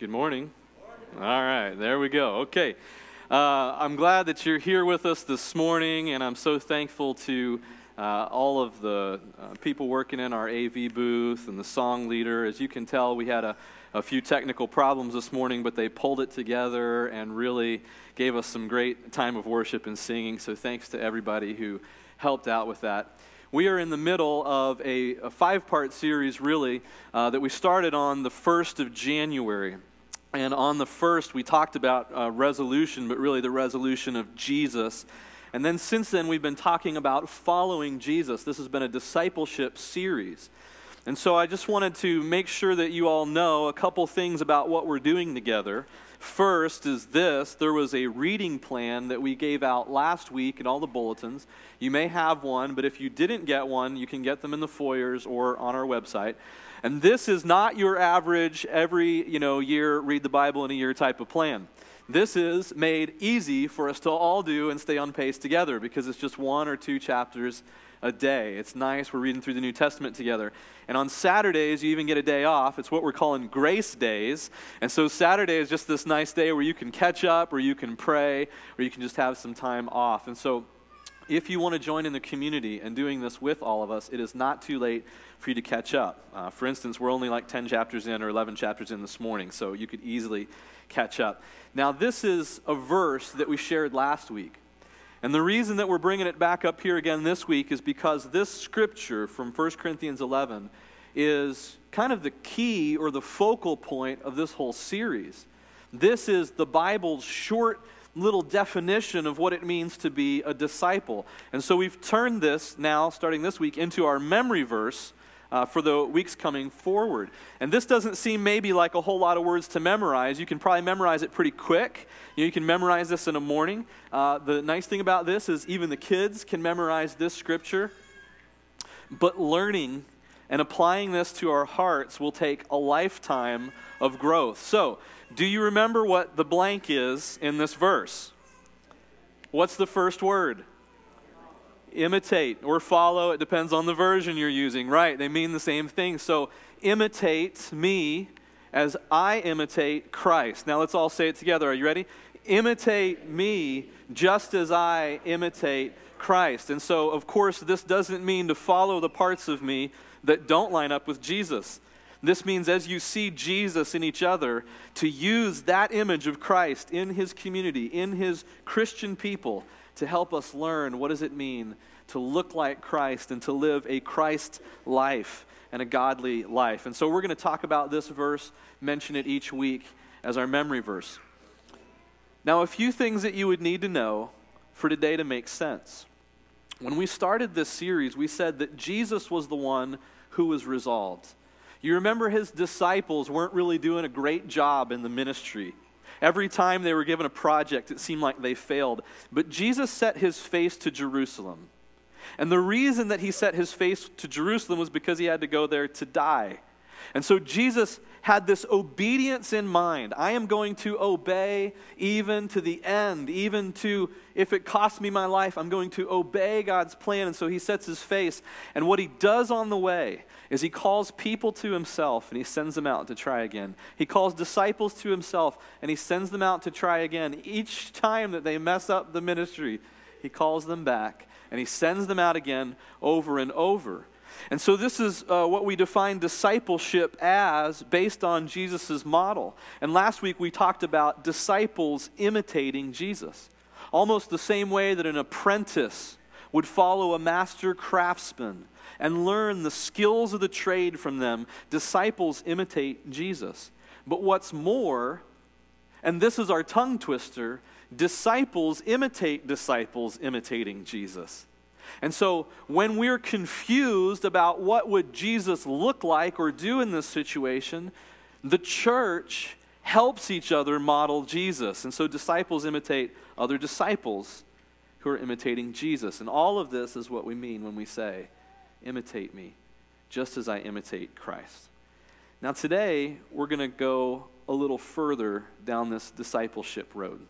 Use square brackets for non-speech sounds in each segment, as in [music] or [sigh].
Good morning. All right, there we go. Okay. Uh, I'm glad that you're here with us this morning, and I'm so thankful to uh, all of the uh, people working in our AV booth and the song leader. As you can tell, we had a, a few technical problems this morning, but they pulled it together and really gave us some great time of worship and singing. So thanks to everybody who helped out with that. We are in the middle of a, a five part series, really, uh, that we started on the 1st of January. And on the 1st, we talked about uh, resolution, but really the resolution of Jesus. And then since then, we've been talking about following Jesus. This has been a discipleship series. And so I just wanted to make sure that you all know a couple things about what we're doing together. First is this there was a reading plan that we gave out last week in all the bulletins. You may have one, but if you didn't get one, you can get them in the foyers or on our website. And this is not your average every, you know, year read the Bible in a year type of plan. This is made easy for us to all do and stay on pace together because it's just one or two chapters a day. It's nice. We're reading through the New Testament together. And on Saturdays, you even get a day off. It's what we're calling grace days. And so Saturday is just this nice day where you can catch up, or you can pray, or you can just have some time off. And so if you want to join in the community and doing this with all of us, it is not too late for you to catch up. Uh, for instance, we're only like 10 chapters in or 11 chapters in this morning, so you could easily catch up. Now, this is a verse that we shared last week. And the reason that we're bringing it back up here again this week is because this scripture from 1 Corinthians 11 is kind of the key or the focal point of this whole series. This is the Bible's short little definition of what it means to be a disciple. And so we've turned this now, starting this week, into our memory verse uh, for the weeks coming forward. And this doesn't seem maybe like a whole lot of words to memorize. You can probably memorize it pretty quick. You, know, you can memorize this in a morning. Uh, the nice thing about this is even the kids can memorize this scripture. But learning and applying this to our hearts will take a lifetime of growth. So, do you remember what the blank is in this verse? What's the first word? imitate or follow. It depends on the version you're using. Right, they mean the same thing. So imitate me as I imitate Christ. Now let's all say it together. Are you ready? Imitate me just as I imitate Christ. And so, of course, this doesn't mean to follow the parts of me that don't line up with Jesus. This means as you see Jesus in each other, to use that image of Christ in his community, in his Christian people, to help us learn what does it mean to look like Christ and to live a Christ life and a godly life. And so we're going to talk about this verse, mention it each week as our memory verse. Now, a few things that you would need to know for today to make sense. When we started this series, we said that Jesus was the one who was resolved. You remember his disciples weren't really doing a great job in the ministry. Every time they were given a project, it seemed like they failed. But Jesus set his face to Jerusalem. And the reason that he set his face to Jerusalem was because he had to go there to die. And so Jesus had this obedience in mind. I am going to obey even to the end, even to if it costs me my life, I'm going to obey God's plan. And so he sets his face. And what he does on the way is he calls people to himself and he sends them out to try again. He calls disciples to himself and he sends them out to try again. Each time that they mess up the ministry, he calls them back and he sends them out again over and over. And so, this is uh, what we define discipleship as based on Jesus' model. And last week we talked about disciples imitating Jesus, almost the same way that an apprentice would follow a master craftsman and learn the skills of the trade from them. Disciples imitate Jesus. But what's more, and this is our tongue twister, disciples imitate disciples imitating Jesus. And so when we're confused about what would Jesus look like or do in this situation, the church helps each other model Jesus. And so disciples imitate other disciples who are imitating Jesus. And all of this is what we mean when we say, imitate me, just as I imitate Christ. Now, today, we're going to go a little further down this discipleship road.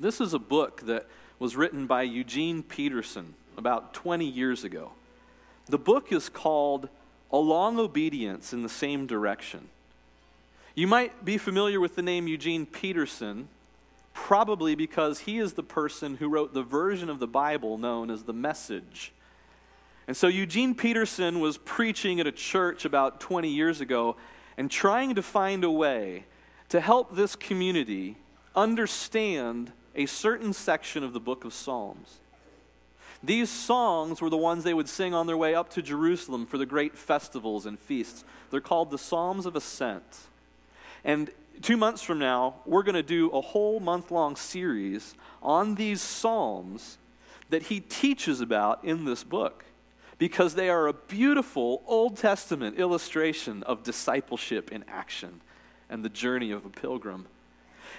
This is a book that was written by Eugene Peterson about 20 years ago. The book is called A Long Obedience in the Same Direction. You might be familiar with the name Eugene Peterson, probably because he is the person who wrote the version of the Bible known as the Message. And so Eugene Peterson was preaching at a church about 20 years ago and trying to find a way to help this community understand a certain section of the book of Psalms. These songs were the ones they would sing on their way up to Jerusalem for the great festivals and feasts. They're called the Psalms of Ascent. And two months from now, we're going to do a whole month long series on these Psalms that he teaches about in this book because they are a beautiful Old Testament illustration of discipleship in action and the journey of a pilgrim.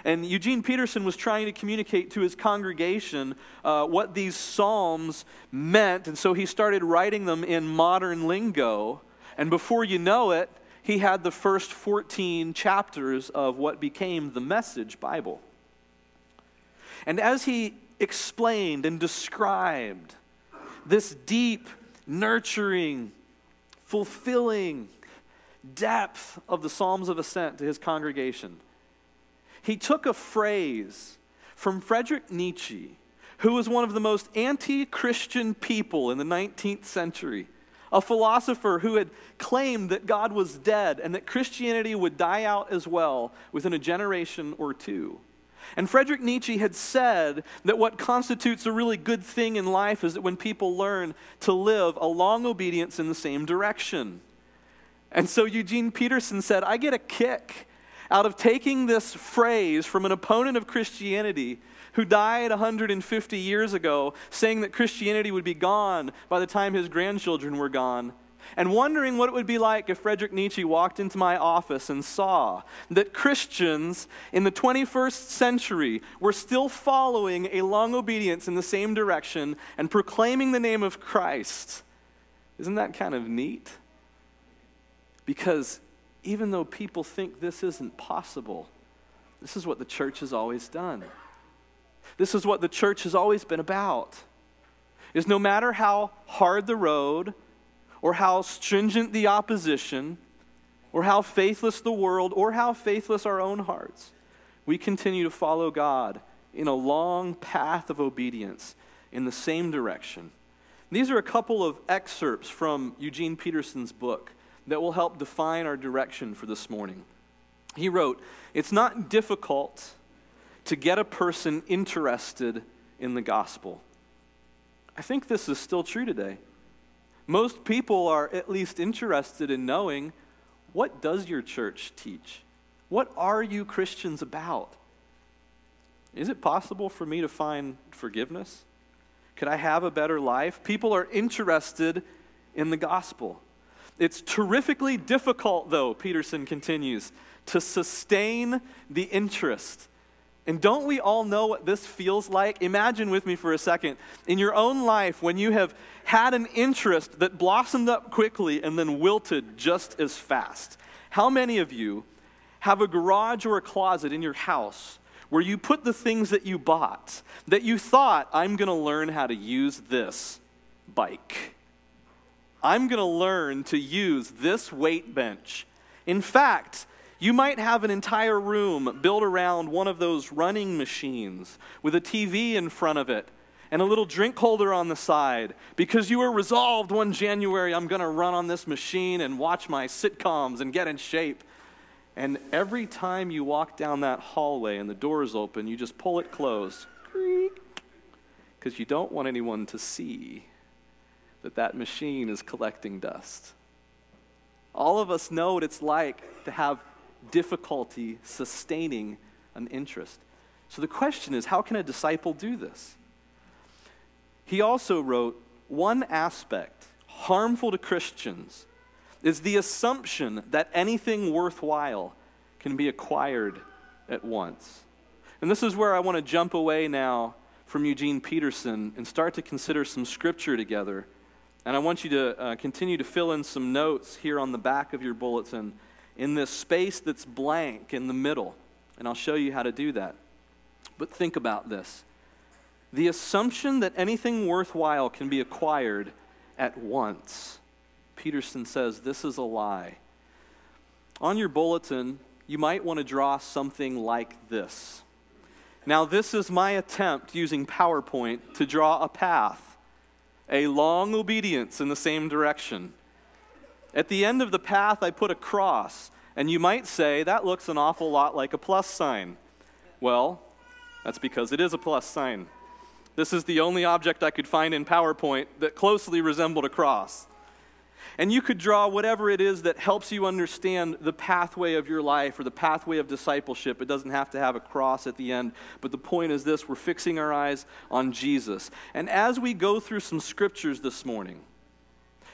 And Eugene Peterson was trying to communicate to his congregation uh, what these Psalms meant, and so he started writing them in modern lingo. And before you know it, he had the first 14 chapters of what became the Message Bible. And as he explained and described this deep, nurturing, fulfilling depth of the Psalms of Ascent to his congregation, he took a phrase from Friedrich Nietzsche, who was one of the most anti Christian people in the 19th century, a philosopher who had claimed that God was dead and that Christianity would die out as well within a generation or two. And Friedrich Nietzsche had said that what constitutes a really good thing in life is that when people learn to live a long obedience in the same direction. And so Eugene Peterson said, I get a kick out of taking this phrase from an opponent of Christianity who died 150 years ago, saying that Christianity would be gone by the time his grandchildren were gone, and wondering what it would be like if Friedrich Nietzsche walked into my office and saw that Christians in the 21st century were still following a long obedience in the same direction and proclaiming the name of Christ. Isn't that kind of neat? Because even though people think this isn't possible, this is what the church has always done. This is what the church has always been about. Is no matter how hard the road or how stringent the opposition or how faithless the world or how faithless our own hearts, we continue to follow God in a long path of obedience in the same direction. These are a couple of excerpts from Eugene Peterson's book that will help define our direction for this morning. He wrote, It's not difficult to get a person interested in the gospel. I think this is still true today. Most people are at least interested in knowing what does your church teach? What are you Christians about? Is it possible for me to find forgiveness? Could I have a better life? People are interested in the gospel. It's terrifically difficult, though, Peterson continues, to sustain the interest. And don't we all know what this feels like? Imagine with me for a second. In your own life, when you have had an interest that blossomed up quickly and then wilted just as fast. How many of you have a garage or a closet in your house where you put the things that you bought that you thought, I'm going to learn how to use this bike? I'm going to learn to use this weight bench. In fact, you might have an entire room built around one of those running machines with a TV in front of it and a little drink holder on the side because you were resolved one January, I'm going to run on this machine and watch my sitcoms and get in shape. And every time you walk down that hallway and the door is open, you just pull it closed because you don't want anyone to see that that machine is collecting dust. All of us know what it's like to have difficulty sustaining an interest. So the question is how can a disciple do this? He also wrote one aspect harmful to Christians is the assumption that anything worthwhile can be acquired at once. And this is where I want to jump away now from Eugene Peterson and start to consider some scripture together and I want you to uh, continue to fill in some notes here on the back of your bulletin in this space that's blank in the middle. And I'll show you how to do that. But think about this the assumption that anything worthwhile can be acquired at once. Peterson says this is a lie. On your bulletin, you might want to draw something like this. Now, this is my attempt using PowerPoint to draw a path, a long obedience in the same direction. At the end of the path, I put a cross, and you might say that looks an awful lot like a plus sign. Well, that's because it is a plus sign. This is the only object I could find in PowerPoint that closely resembled a cross. And you could draw whatever it is that helps you understand the pathway of your life or the pathway of discipleship. It doesn't have to have a cross at the end. But the point is this we're fixing our eyes on Jesus. And as we go through some scriptures this morning,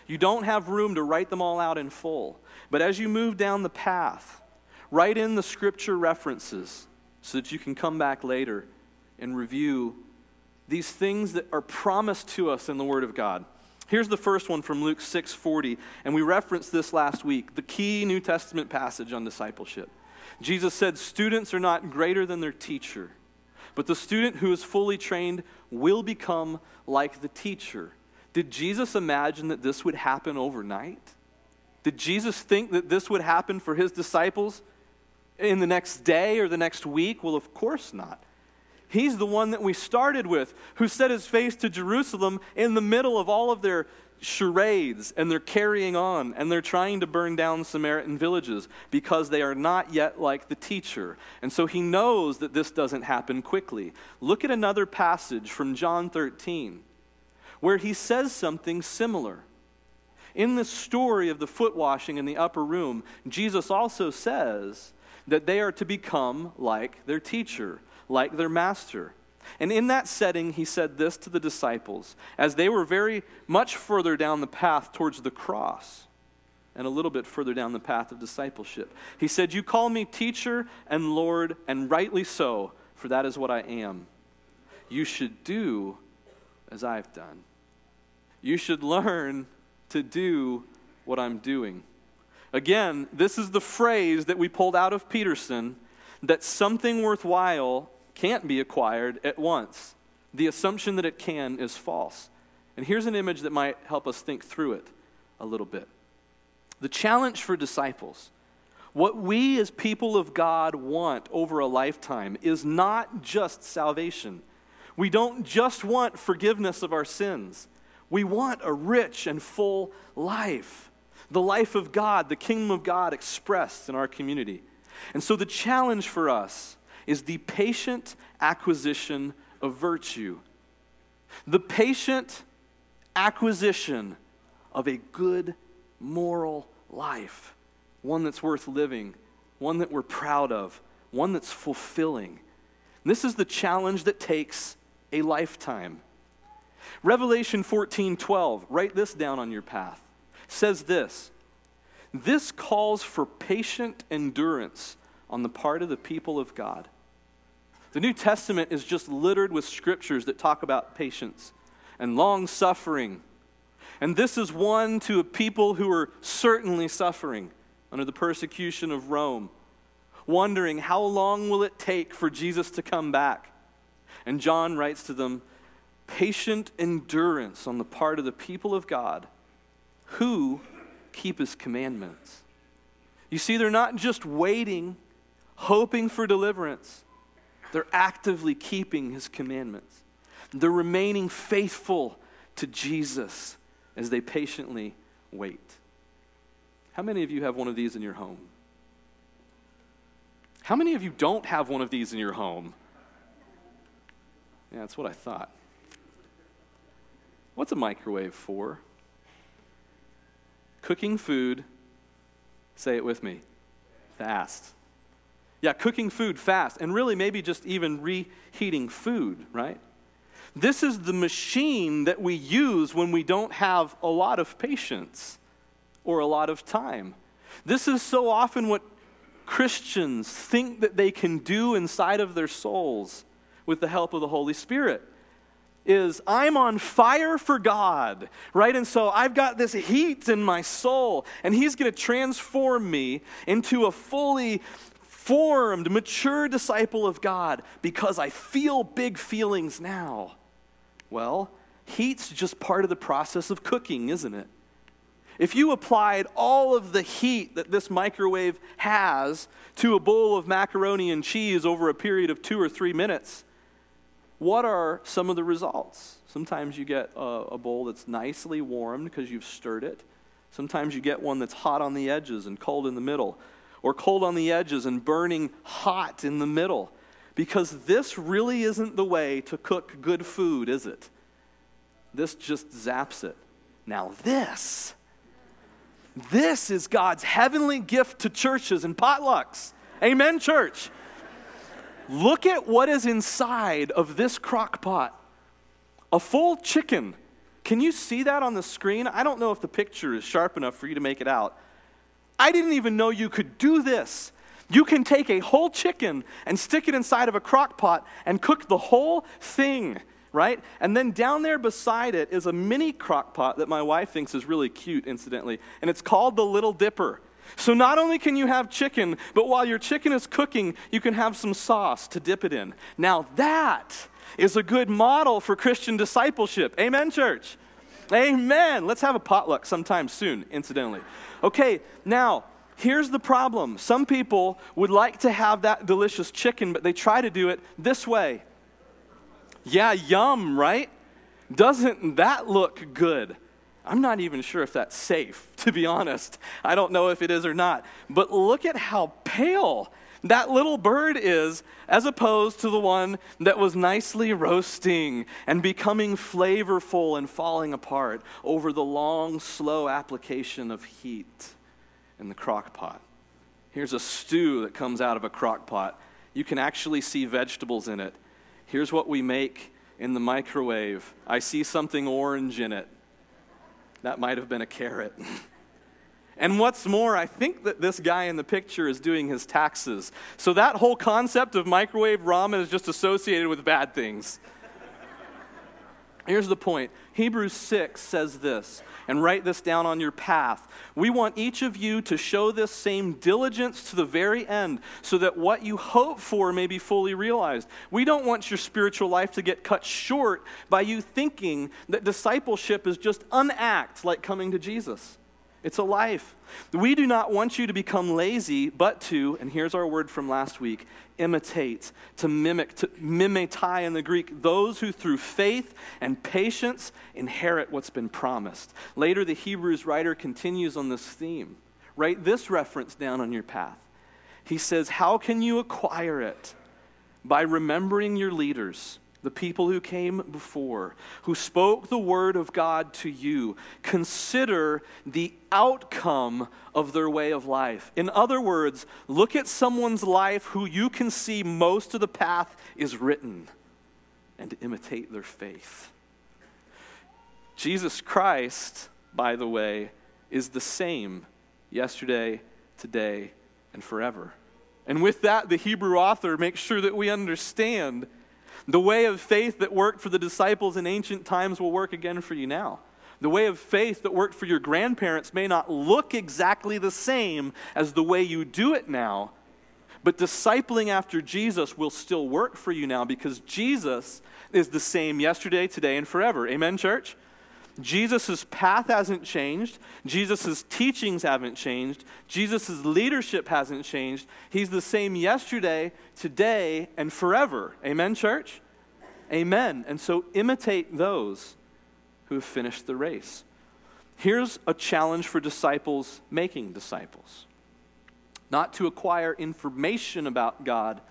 you don't have room to write them all out in full. But as you move down the path, write in the scripture references so that you can come back later and review these things that are promised to us in the Word of God. Here's the first one from Luke 6:40, and we referenced this last week, the key New Testament passage on discipleship. Jesus said, "Students are not greater than their teacher, but the student who is fully trained will become like the teacher." Did Jesus imagine that this would happen overnight? Did Jesus think that this would happen for his disciples in the next day or the next week? Well, of course not. He's the one that we started with, who set his face to Jerusalem in the middle of all of their charades and they're carrying on and they're trying to burn down Samaritan villages because they are not yet like the teacher. And so he knows that this doesn't happen quickly. Look at another passage from John 13 where he says something similar. In the story of the foot washing in the upper room, Jesus also says that they are to become like their teacher like their master. And in that setting, he said this to the disciples as they were very much further down the path towards the cross and a little bit further down the path of discipleship. He said, You call me teacher and Lord, and rightly so, for that is what I am. You should do as I've done. You should learn to do what I'm doing. Again, this is the phrase that we pulled out of Peterson that something worthwhile can't be acquired at once. The assumption that it can is false. And here's an image that might help us think through it a little bit. The challenge for disciples, what we as people of God want over a lifetime, is not just salvation. We don't just want forgiveness of our sins. We want a rich and full life. The life of God, the kingdom of God expressed in our community. And so the challenge for us is the patient acquisition of virtue. The patient acquisition of a good moral life, one that's worth living, one that we're proud of, one that's fulfilling. This is the challenge that takes a lifetime. Revelation 14:12, write this down on your path. Says this: This calls for patient endurance on the part of the people of God. The New Testament is just littered with scriptures that talk about patience and long suffering. And this is one to a people who are certainly suffering under the persecution of Rome, wondering how long will it take for Jesus to come back? And John writes to them patient endurance on the part of the people of God who keep his commandments. You see, they're not just waiting, hoping for deliverance. They're actively keeping his commandments. They're remaining faithful to Jesus as they patiently wait. How many of you have one of these in your home? How many of you don't have one of these in your home? Yeah, that's what I thought. What's a microwave for? Cooking food, say it with me, fast. Yeah, cooking food fast, and really maybe just even reheating food, right? This is the machine that we use when we don't have a lot of patience or a lot of time. This is so often what Christians think that they can do inside of their souls with the help of the Holy Spirit is I'm on fire for God, right? And so I've got this heat in my soul, and He's going to transform me into a fully formed, mature disciple of God because I feel big feelings now. Well, heat's just part of the process of cooking, isn't it? If you applied all of the heat that this microwave has to a bowl of macaroni and cheese over a period of two or three minutes, what are some of the results? Sometimes you get a, a bowl that's nicely warmed because you've stirred it. Sometimes you get one that's hot on the edges and cold in the middle, or cold on the edges and burning hot in the middle. Because this really isn't the way to cook good food, is it? This just zaps it. Now, this this is God's heavenly gift to churches and potlucks. Amen, church. Look at what is inside of this crock pot a full chicken. Can you see that on the screen? I don't know if the picture is sharp enough for you to make it out. I didn't even know you could do this. You can take a whole chicken and stick it inside of a crock pot and cook the whole thing right? And then down there beside it is a mini crock pot that my wife thinks is really cute, incidentally, and it's called the Little Dipper. So not only can you have chicken, but while your chicken is cooking, you can have some sauce to dip it in. Now that is a good model for Christian discipleship. Amen, church? Amen. Let's have a potluck sometime soon, incidentally. Okay, now, here's the problem. Some people would like to have that delicious chicken, but they try to do it this way. Yeah, yum, right? Doesn't that look good? I'm not even sure if that's safe, to be honest. I don't know if it is or not. But look at how pale that little bird is as opposed to the one that was nicely roasting and becoming flavorful and falling apart over the long, slow application of heat in the crock pot. Here's a stew that comes out of a crock pot. You can actually see vegetables in it. Here's what we make in the microwave. I see something orange in it. That might have been a carrot. [laughs] and what's more, I think that this guy in the picture is doing his taxes. So that whole concept of microwave ramen is just associated with bad things. Here's the point Hebrews 6 says this and write this down on your path. We want each of you to show this same diligence to the very end so that what you hope for may be fully realized. We don't want your spiritual life to get cut short by you thinking that discipleship is just an act like coming to Jesus. It's a life. We do not want you to become lazy, but to, and here's our word from last week, imitate, to mimic, to mimetai in the Greek, those who through faith and patience inherit what's been promised. Later, the Hebrews writer continues on this theme. Write this reference down on your path. He says, How can you acquire it? By remembering your leaders the people who came before, who spoke the word of God to you, consider the outcome of their way of life. In other words, look at someone's life who you can see most of the path is written and imitate their faith. Jesus Christ, by the way, is the same yesterday, today, and forever. And with that, the Hebrew author makes sure that we understand the way of faith that worked for the disciples in ancient times will work again for you now. The way of faith that worked for your grandparents may not look exactly the same as the way you do it now, but discipling after Jesus will still work for you now because Jesus is the same yesterday, today, and forever. Amen, church? Jesus' path hasn't changed. Jesus' teachings haven't changed. Jesus' leadership hasn't changed. He's the same yesterday, today, and forever. Amen, church? Amen. And so imitate those who have finished the race. Here's a challenge for disciples making disciples not to acquire information about God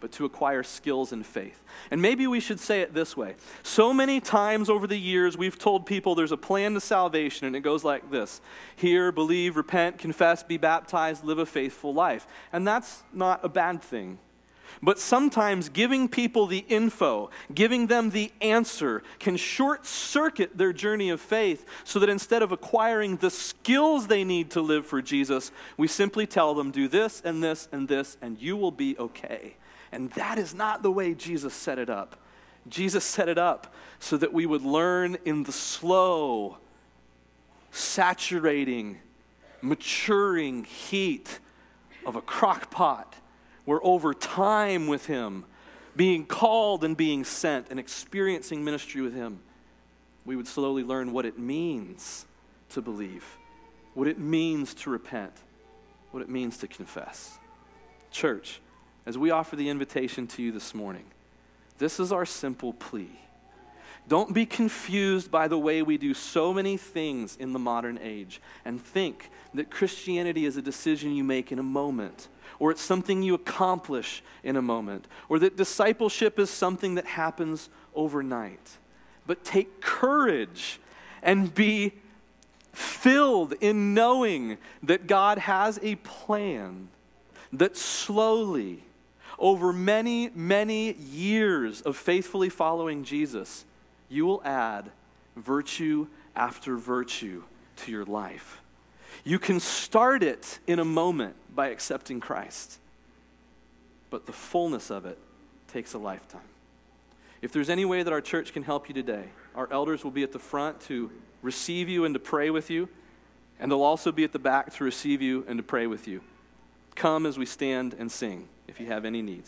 but to acquire skills and faith. And maybe we should say it this way. So many times over the years, we've told people there's a plan to salvation, and it goes like this Hear, believe, repent, confess, be baptized, live a faithful life. And that's not a bad thing. But sometimes giving people the info, giving them the answer, can short circuit their journey of faith so that instead of acquiring the skills they need to live for Jesus, we simply tell them, do this and this and this, and you will be okay. And that is not the way Jesus set it up. Jesus set it up so that we would learn in the slow, saturating, maturing heat of a crock pot, where over time with Him, being called and being sent and experiencing ministry with Him, we would slowly learn what it means to believe what it means to repent, what it means to confess. Church, as we offer the invitation to you this morning, this is our simple plea. Don't be confused by the way we do so many things in the modern age and think that Christianity is a decision you make in a moment, or it's something you accomplish in a moment, or that discipleship is something that happens overnight. But take courage and be filled in knowing that God has a plan that slowly, over many, many years of faithfully following Jesus, you will add virtue after virtue to your life. You can start it in a moment by accepting Christ, but the fullness of it takes a lifetime. If there's any way that our church can help you today, our elders will be at the front to receive you and to pray with you, and they'll also be at the back to receive you and to pray with you. Come as we stand and sing if you have any needs.